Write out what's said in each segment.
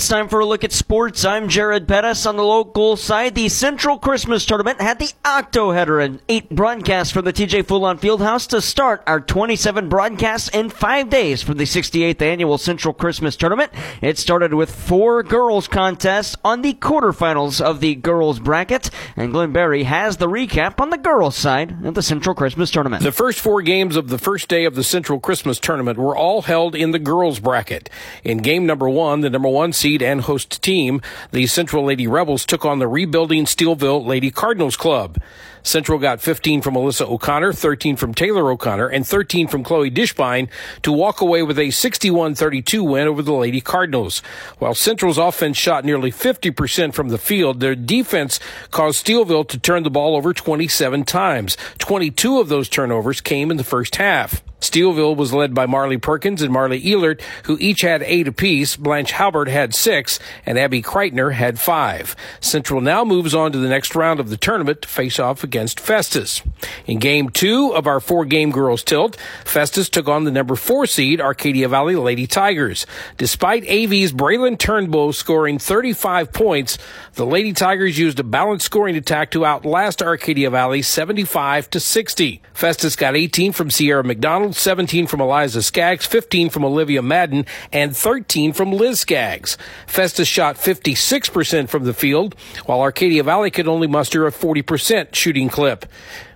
It's time for a look at sports. I'm Jared Pettis on the local side. The Central Christmas Tournament had the Octo Header and eight broadcasts from the TJ Fulon Fieldhouse to start our 27 broadcasts in five days for the 68th annual Central Christmas Tournament. It started with four girls contests on the quarterfinals of the girls bracket, and Glenn Berry has the recap on the girls side of the Central Christmas Tournament. The first four games of the first day of the Central Christmas Tournament were all held in the girls bracket. In game number one, the number one seed seed and host team, the Central Lady Rebels took on the rebuilding Steelville Lady Cardinals Club. Central got 15 from Alyssa O'Connor, 13 from Taylor O'Connor, and 13 from Chloe Dishbine to walk away with a 61-32 win over the Lady Cardinals. While Central's offense shot nearly 50% from the field, their defense caused Steelville to turn the ball over 27 times. 22 of those turnovers came in the first half. Steelville was led by Marley Perkins and Marley Ehlert, who each had eight apiece. Blanche Halbert had six, and Abby Kreitner had five. Central now moves on to the next round of the tournament to face off against Festus. In game two of our four game girls tilt, Festus took on the number four seed Arcadia Valley Lady Tigers. Despite AV's Braylon Turnbull scoring 35 points, the Lady Tigers used a balanced scoring attack to outlast Arcadia Valley 75 to 60. Festus got 18 from Sierra McDonald 17 from Eliza Skaggs, 15 from Olivia Madden, and 13 from Liz Skaggs. Festus shot 56% from the field, while Arcadia Valley could only muster a 40% shooting clip.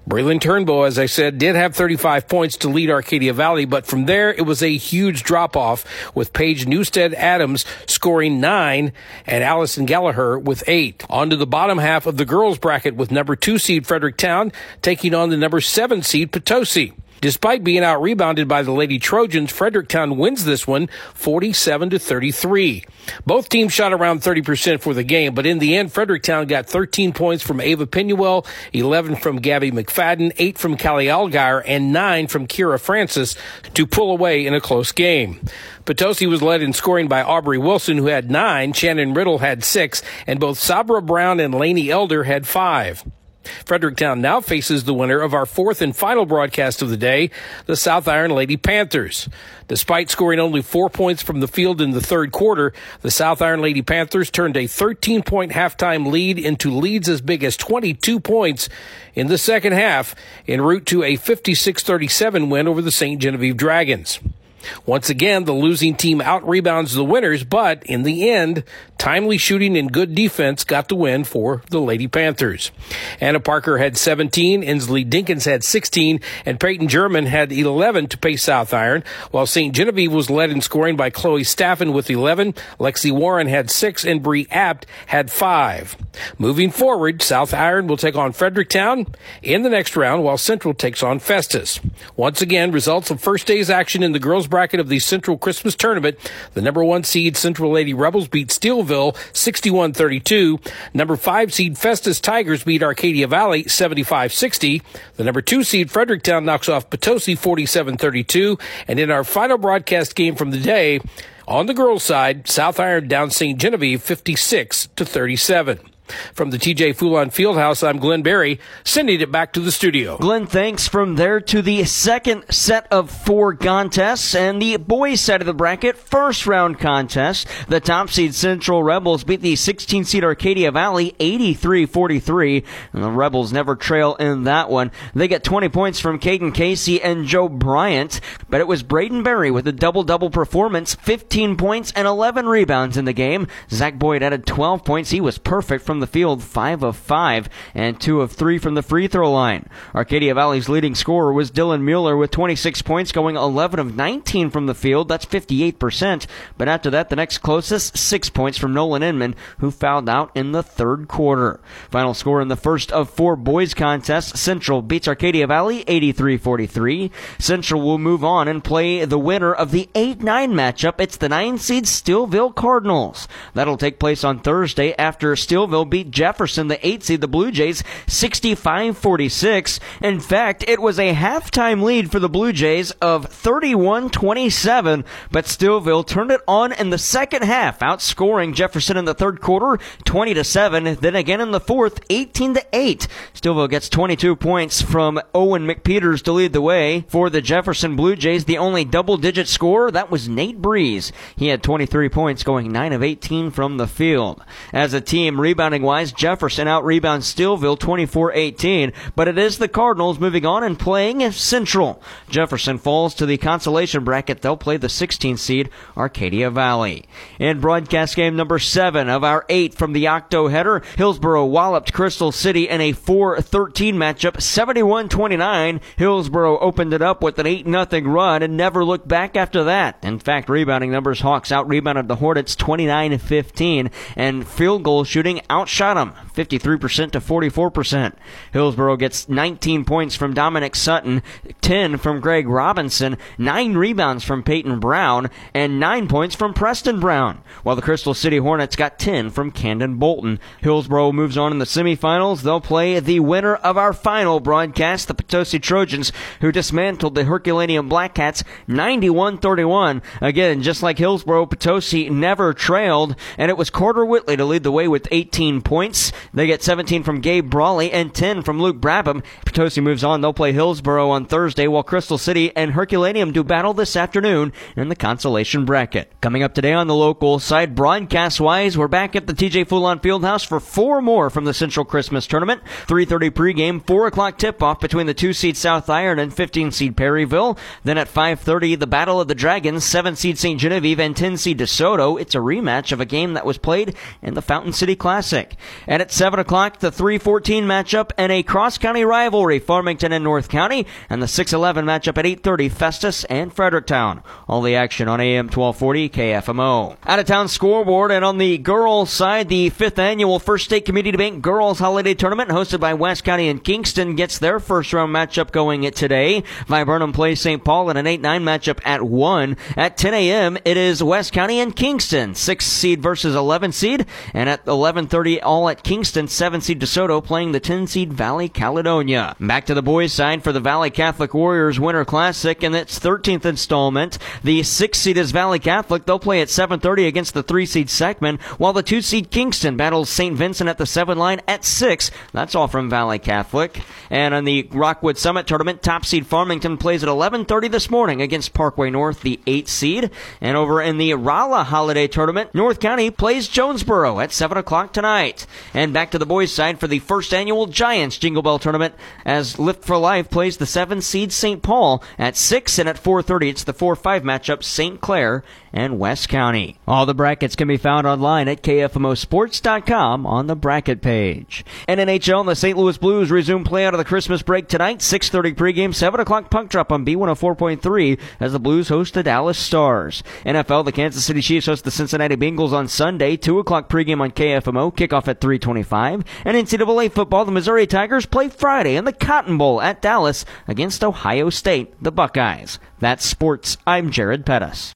Braylon Turnbow, as I said, did have 35 points to lead Arcadia Valley, but from there it was a huge drop off with Paige Newstead Adams scoring nine and Allison Gallagher with eight. On to the bottom half of the girls bracket with number two seed Fredericktown taking on the number seven seed Potosi. Despite being out rebounded by the Lady Trojans, Fredericktown wins this one 47 to 33. Both teams shot around 30% for the game, but in the end, Fredericktown got 13 points from Ava Pinuel, 11 from Gabby McFadden, 8 from Callie Algire, and 9 from Kira Francis to pull away in a close game. Potosi was led in scoring by Aubrey Wilson, who had 9, Shannon Riddle had 6, and both Sabra Brown and Laney Elder had 5. Fredericktown now faces the winner of our fourth and final broadcast of the day, the South Iron Lady Panthers. Despite scoring only four points from the field in the third quarter, the South Iron Lady Panthers turned a 13 point halftime lead into leads as big as 22 points in the second half en route to a 56 37 win over the St. Genevieve Dragons. Once again, the losing team out rebounds the winners, but in the end, timely shooting and good defense got the win for the Lady Panthers. Anna Parker had 17, Inslee Dinkins had 16, and Peyton German had 11 to pay South Iron, while St. Genevieve was led in scoring by Chloe Staffen with 11, Lexi Warren had 6, and Bree Apt had 5. Moving forward, South Iron will take on Fredericktown in the next round, while Central takes on Festus. Once again, results of first day's action in the girls' bracket of the Central Christmas Tournament. The number one seed Central Lady Rebels beat Steelville 61-32. Number five seed Festus Tigers beat Arcadia Valley 75-60. The number two seed Fredericktown knocks off Potosi 47-32. And in our final broadcast game from the day, on the girls' side, South Iron down St. Genevieve 56 to 37. From the TJ Fulon Fieldhouse, I'm Glenn Berry, sending it back to the studio. Glenn, thanks. From there to the second set of four contests and the boys side of the bracket, first round contest. The top seed Central Rebels beat the 16 seed Arcadia Valley 83-43. And the Rebels never trail in that one. They get 20 points from Caden Casey and Joe Bryant, but it was Braden Berry with a double-double performance, 15 points and 11 rebounds in the game. Zach Boyd added 12 points. He was perfect from from the field, 5 of 5, and 2 of 3 from the free throw line. Arcadia Valley's leading scorer was Dylan Mueller with 26 points, going 11 of 19 from the field. That's 58%. But after that, the next closest, 6 points from Nolan Inman, who fouled out in the third quarter. Final score in the first of four boys contests Central beats Arcadia Valley 83 43. Central will move on and play the winner of the 8 9 matchup. It's the 9 seed Stillville Cardinals. That'll take place on Thursday after Steelville Beat Jefferson, the 8 seed, the Blue Jays, 65-46. In fact, it was a halftime lead for the Blue Jays of 31-27, but Stillville turned it on in the second half, outscoring Jefferson in the third quarter, 20 to 7. Then again in the fourth, 18 to 8. Stillville gets 22 points from Owen McPeters to lead the way for the Jefferson Blue Jays. The only double-digit scorer that was Nate Breeze. He had 23 points, going 9 of 18 from the field. As a team, rebounding wise, Jefferson out rebounds Stillville 24-18, but it is the Cardinals moving on and playing Central. Jefferson falls to the consolation bracket. They'll play the 16th seed Arcadia Valley. In broadcast game number seven of our eight from the Octo header, Hillsboro walloped Crystal City in a 4-13 matchup, 71-29. Hillsboro opened it up with an 8-0 run and never looked back after that. In fact, rebounding numbers, Hawks out rebounded the Hornets 29-15, and field goal shooting outshot him 53% to 44%. Hillsboro gets 19 points from Dominic Sutton, 10 from Greg Robinson, 9 rebounds from Peyton Brown, and 9 points from Preston Brown, while the Crystal City Hornets got 10 from Camden Bolton. Hillsboro moves on in the semifinals. They'll play the winner of our final broadcast, the Potosi Trojans, who dismantled the Herculaneum Black Cats 91-31. Again, just like Hillsboro, Potosi never trailed, and it was Carter Whitley to lead the way with 18 points. They get 17 from Gabe Brawley and 10 from Luke Brabham. Potosi moves on. They'll play Hillsboro on Thursday, while Crystal City and Herculaneum do battle this afternoon in the consolation bracket. Coming up today on the local side, broadcast wise, we're back at the TJ Fulon Fieldhouse for four more from the Central Christmas Tournament. 3:30 pregame, 4 o'clock tip-off between the two seed South Iron and 15 seed Perryville. Then at 5:30, the Battle of the Dragons, 7 seed St. Genevieve and 10 seed DeSoto. It's a rematch of a game that was played in the Fountain City Classic. And at 7 o'clock, the 3-14 matchup and a cross-county rivalry, Farmington and North County, and the 6-11 matchup at 8:30, Festus and Fredericktown. All the action on AM 1240 KFMO. Out of town scoreboard and on the girls side, the fifth annual First State Community Bank Girls Holiday Tournament hosted by West County and Kingston gets their first round matchup going today. Viburnum plays St. Paul in an 8-9 matchup at 1. At 10 a.m., it is West County and Kingston, 6 seed versus 11 seed. And at 11.30, all at Kingston, 7 seed DeSoto playing the 10 seed Valley Caledonia. Back to the boys side for the Valley Catholic Warriors Winter Classic and its 13th installment. The 6 seed is Valley Catholic. They'll play at 7.30 against the 3 seed Seckman, while the 2 seed Kingston battles St. Vincent at the 7 line at 6. That's all from Valley Catholic. And on the Rockwood Summit Tournament, top seed Farmington plays at 11:30 this morning against Parkway North, the 8 seed. And over in the Rolla Holiday Tournament, North County plays Jonesboro at 7 o'clock tonight. And back to the boys' side for the first annual Giants Jingle Bell Tournament as Lift for Life plays the 7 seed St. Paul at 6 and at 4:30 it's the 4-5 matchup St. Clair and West County. All the brackets can be found online at KFMOsports.com on the bracket page. And NHL and the St. Louis Blues resume play out of the Christmas break tonight. 6.30 pregame, 7 o'clock puck drop on B104.3 as the Blues host the Dallas Stars. NFL, the Kansas City Chiefs host the Cincinnati Bengals on Sunday. 2 o'clock pregame on KFMO, kickoff at 325. And NCAA football, the Missouri Tigers play Friday in the Cotton Bowl at Dallas against Ohio State, the Buckeyes. That's sports. I'm Jared Pettis.